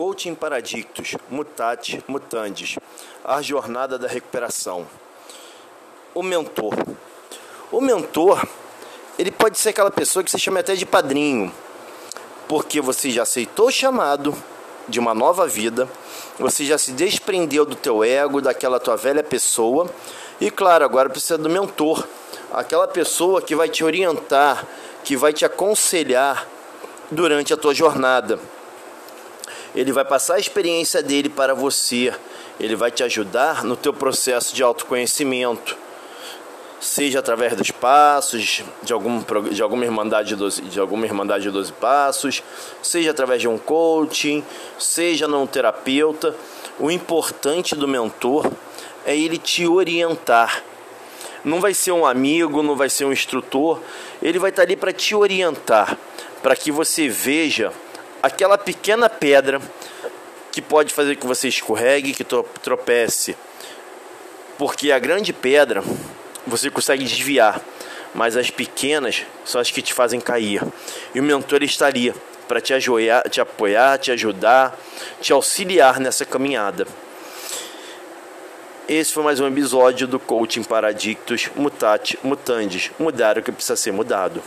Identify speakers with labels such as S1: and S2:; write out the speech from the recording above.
S1: Coaching Paradictus, Mutate, Mutandis, a jornada da recuperação. O mentor. O mentor, ele pode ser aquela pessoa que você chama até de padrinho, porque você já aceitou o chamado de uma nova vida, você já se desprendeu do teu ego, daquela tua velha pessoa, e claro, agora precisa do mentor, aquela pessoa que vai te orientar, que vai te aconselhar durante a tua jornada ele vai passar a experiência dele para você, ele vai te ajudar no teu processo de autoconhecimento, seja através dos passos de, algum, de alguma irmandade de 12, de alguma irmandade de 12 passos, seja através de um coaching, seja num terapeuta. O importante do mentor é ele te orientar. Não vai ser um amigo, não vai ser um instrutor, ele vai estar ali para te orientar, para que você veja aquela pequena pedra que pode fazer que você escorregue, que tropece. Porque a grande pedra você consegue desviar, mas as pequenas são as que te fazem cair. E o mentor estaria para te, ajoiar, te apoiar, te ajudar, te auxiliar nessa caminhada. Esse foi mais um episódio do Coaching Paradictus Mutate Mutandis Mudar o que precisa ser mudado.